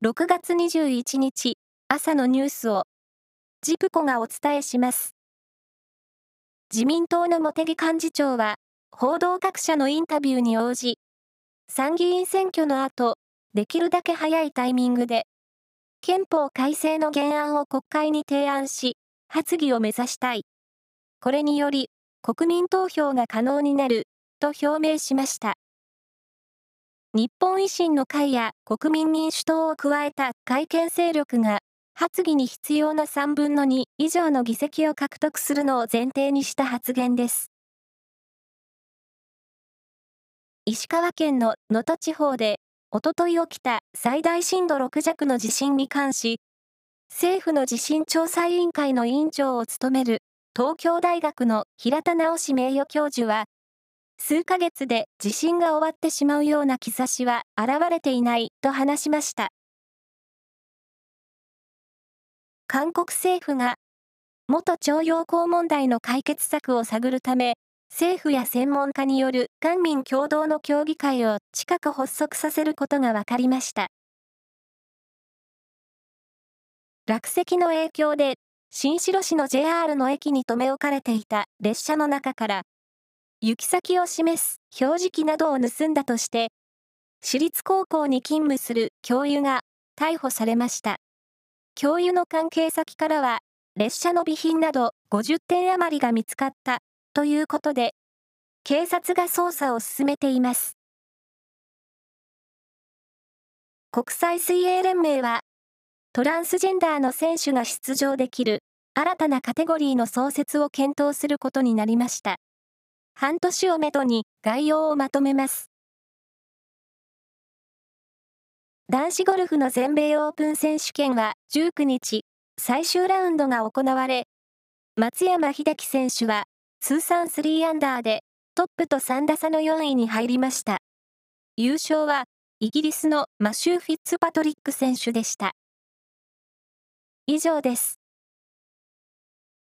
6月21日朝のニュースをジプコがお伝えします。自民党の茂木幹事長は報道各社のインタビューに応じ参議院選挙の後できるだけ早いタイミングで憲法改正の原案を国会に提案し発議を目指したい。これにより国民投票が可能になると表明しました。日本維新の会や国民民主党を加えた改憲勢力が発議に必要な3分の2以上の議席を獲得するのを前提にした発言です。石川県の能登地方で、おととい起きた最大震度6弱の地震に関し、政府の地震調査委員会の委員長を務める東京大学の平田直名誉教授は、数ヶ月で地震が終わってしまうような兆しは現れていないと話しました。韓国政府が元徴用工問題の解決策を探るため、政府や専門家による官民共同の協議会を近く発足させることが分かりました。落石の影響で、新城市の JR の駅に留め置かれていた列車の中から、行き先を示す表示器などを盗んだとして、私立高校に勤務する教諭が逮捕されました。教諭の関係先からは、列車の備品など50点余りが見つかったということで、警察が捜査を進めています。国際水泳連盟は、トランスジェンダーの選手が出場できる新たなカテゴリーの創設を検討することになりました。半年をめどに概要をまとめます。男子ゴルフの全米オープン選手権は19日、最終ラウンドが行われ、松山英樹選手は通算3アンダーでトップと3打差の4位に入りました。優勝はイギリスのマシュー・フィッツパトリック選手でした。以上です。